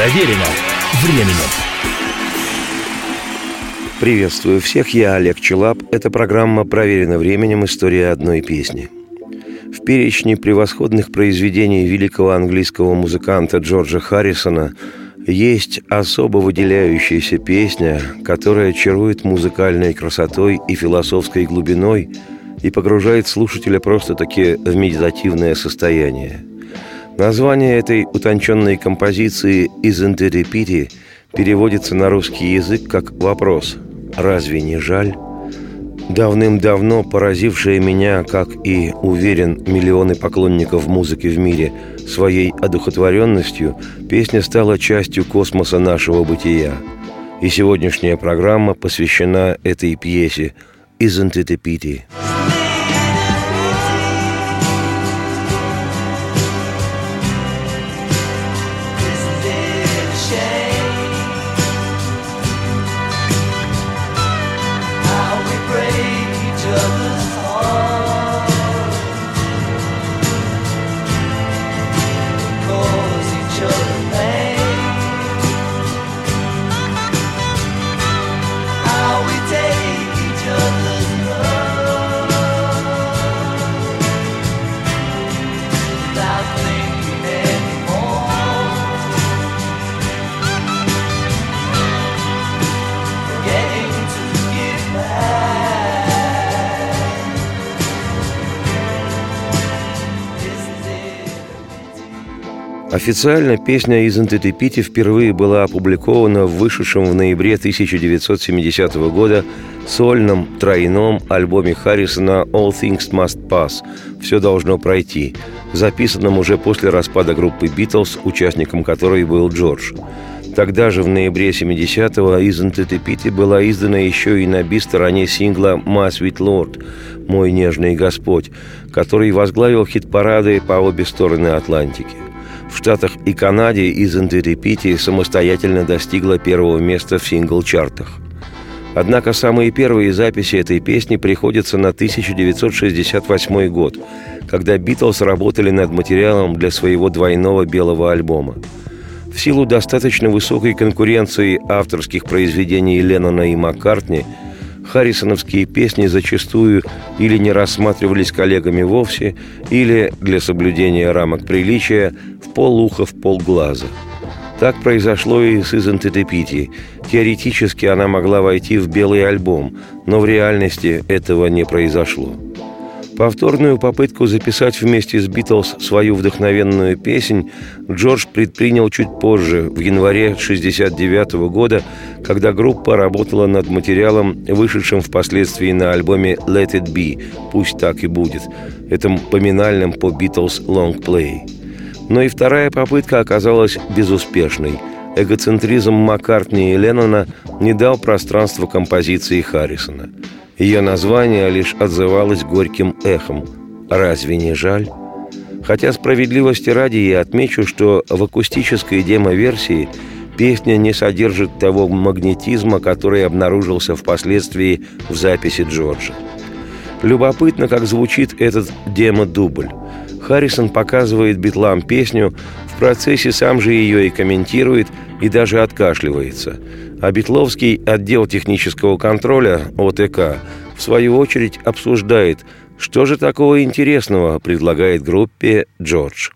Проверено временем. Приветствую всех, я Олег Челап. Это программа «Проверено временем. История одной песни». В перечне превосходных произведений великого английского музыканта Джорджа Харрисона есть особо выделяющаяся песня, которая чарует музыкальной красотой и философской глубиной и погружает слушателя просто-таки в медитативное состояние. Название этой утонченной композиции «Isn't it a pity» переводится на русский язык как «вопрос» «Разве не жаль?» Давным-давно поразившая меня, как и, уверен, миллионы поклонников музыки в мире, своей одухотворенностью, песня стала частью космоса нашего бытия. И сегодняшняя программа посвящена этой пьесе «Isn't it a pity?» Официально песня из Антетепити впервые была опубликована в вышедшем в ноябре 1970 года сольном тройном альбоме Харрисона «All Things Must Pass» «Все должно пройти», записанном уже после распада группы «Битлз», участником которой был Джордж. Тогда же, в ноябре 70-го, из Антетепити была издана еще и на би-стороне сингла «My Sweet Lord» «Мой нежный Господь», который возглавил хит-парады по обе стороны Атлантики – в Штатах и Канаде из Интерепити самостоятельно достигла первого места в сингл-чартах. Однако самые первые записи этой песни приходятся на 1968 год, когда Битлз работали над материалом для своего двойного белого альбома. В силу достаточно высокой конкуренции авторских произведений Леннона и Маккартни – харрисоновские песни зачастую или не рассматривались коллегами вовсе, или для соблюдения рамок приличия в полуха в полглаза. Так произошло и с «Isn't it Теоретически она могла войти в белый альбом, но в реальности этого не произошло. Повторную попытку записать вместе с «Битлз» свою вдохновенную песнь Джордж предпринял чуть позже, в январе 1969 года, когда группа работала над материалом, вышедшим впоследствии на альбоме «Let It Be» «Пусть так и будет», этом поминальном по «Битлз» лонгплей. Но и вторая попытка оказалась безуспешной – эгоцентризм Маккартни и Леннона не дал пространства композиции Харрисона. Ее название лишь отзывалось горьким эхом. Разве не жаль? Хотя справедливости ради я отмечу, что в акустической демо-версии песня не содержит того магнетизма, который обнаружился впоследствии в записи Джорджа. Любопытно, как звучит этот демо-дубль. Харрисон показывает битлам песню, в процессе сам же ее и комментирует, и даже откашливается – а Бетловский отдел технического контроля ОТК в свою очередь обсуждает, что же такого интересного предлагает группе Джордж.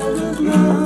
of love.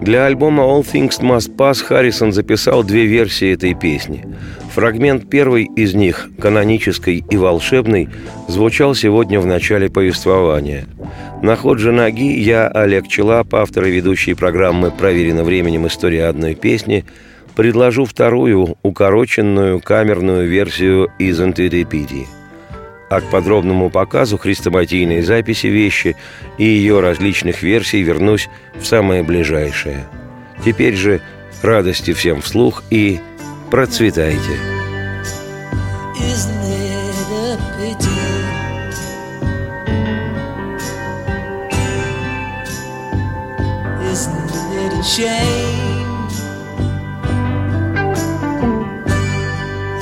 Для альбома All Things Must Pass Харрисон записал две версии этой песни. Фрагмент первой из них, канонической и волшебной, звучал сегодня в начале повествования. На ход же ноги я, Олег Челап, автор и ведущий программы «Проверено временем. История одной песни», предложу вторую, укороченную камерную версию из Антидепидии а к подробному показу хрестоматийной записи вещи и ее различных версий вернусь в самое ближайшее. Теперь же радости всем вслух и процветайте! shame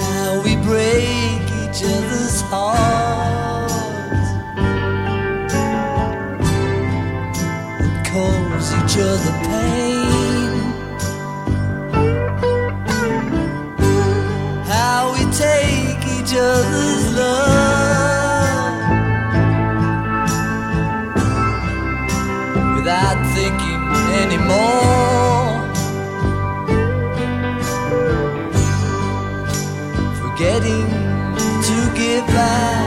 how we break each other's hearts. Each other pain. How we take each other's love without thinking anymore. Forgetting to give back.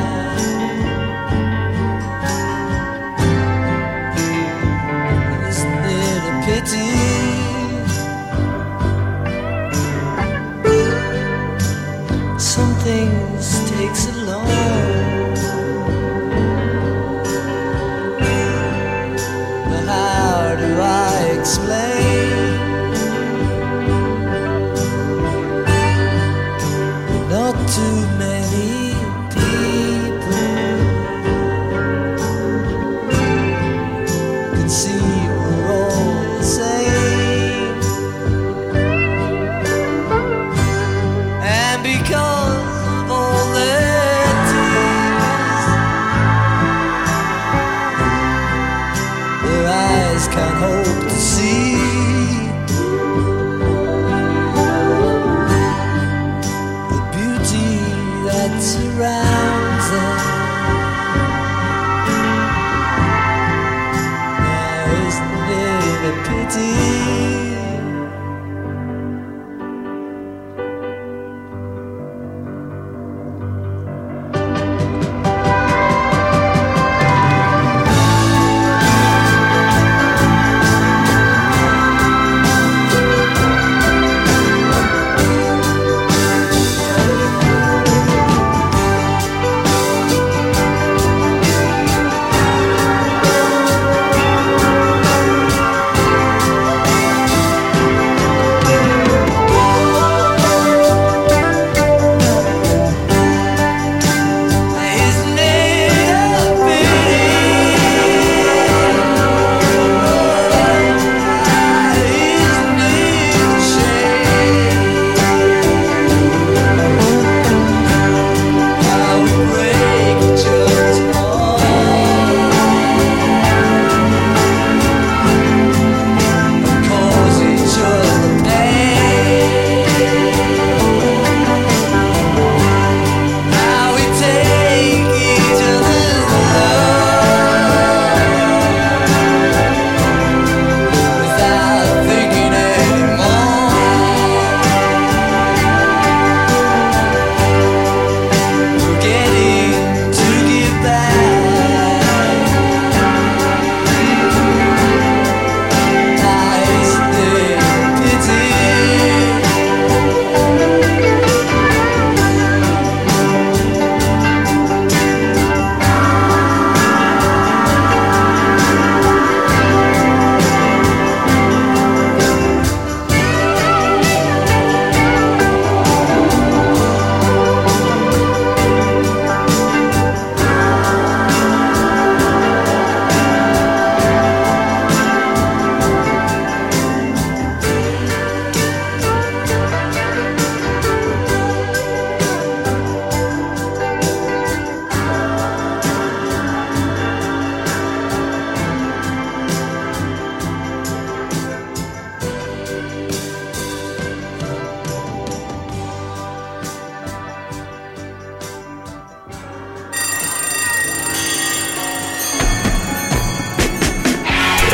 surrounds us. Now isn't it a pity?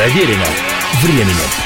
Проверено временем.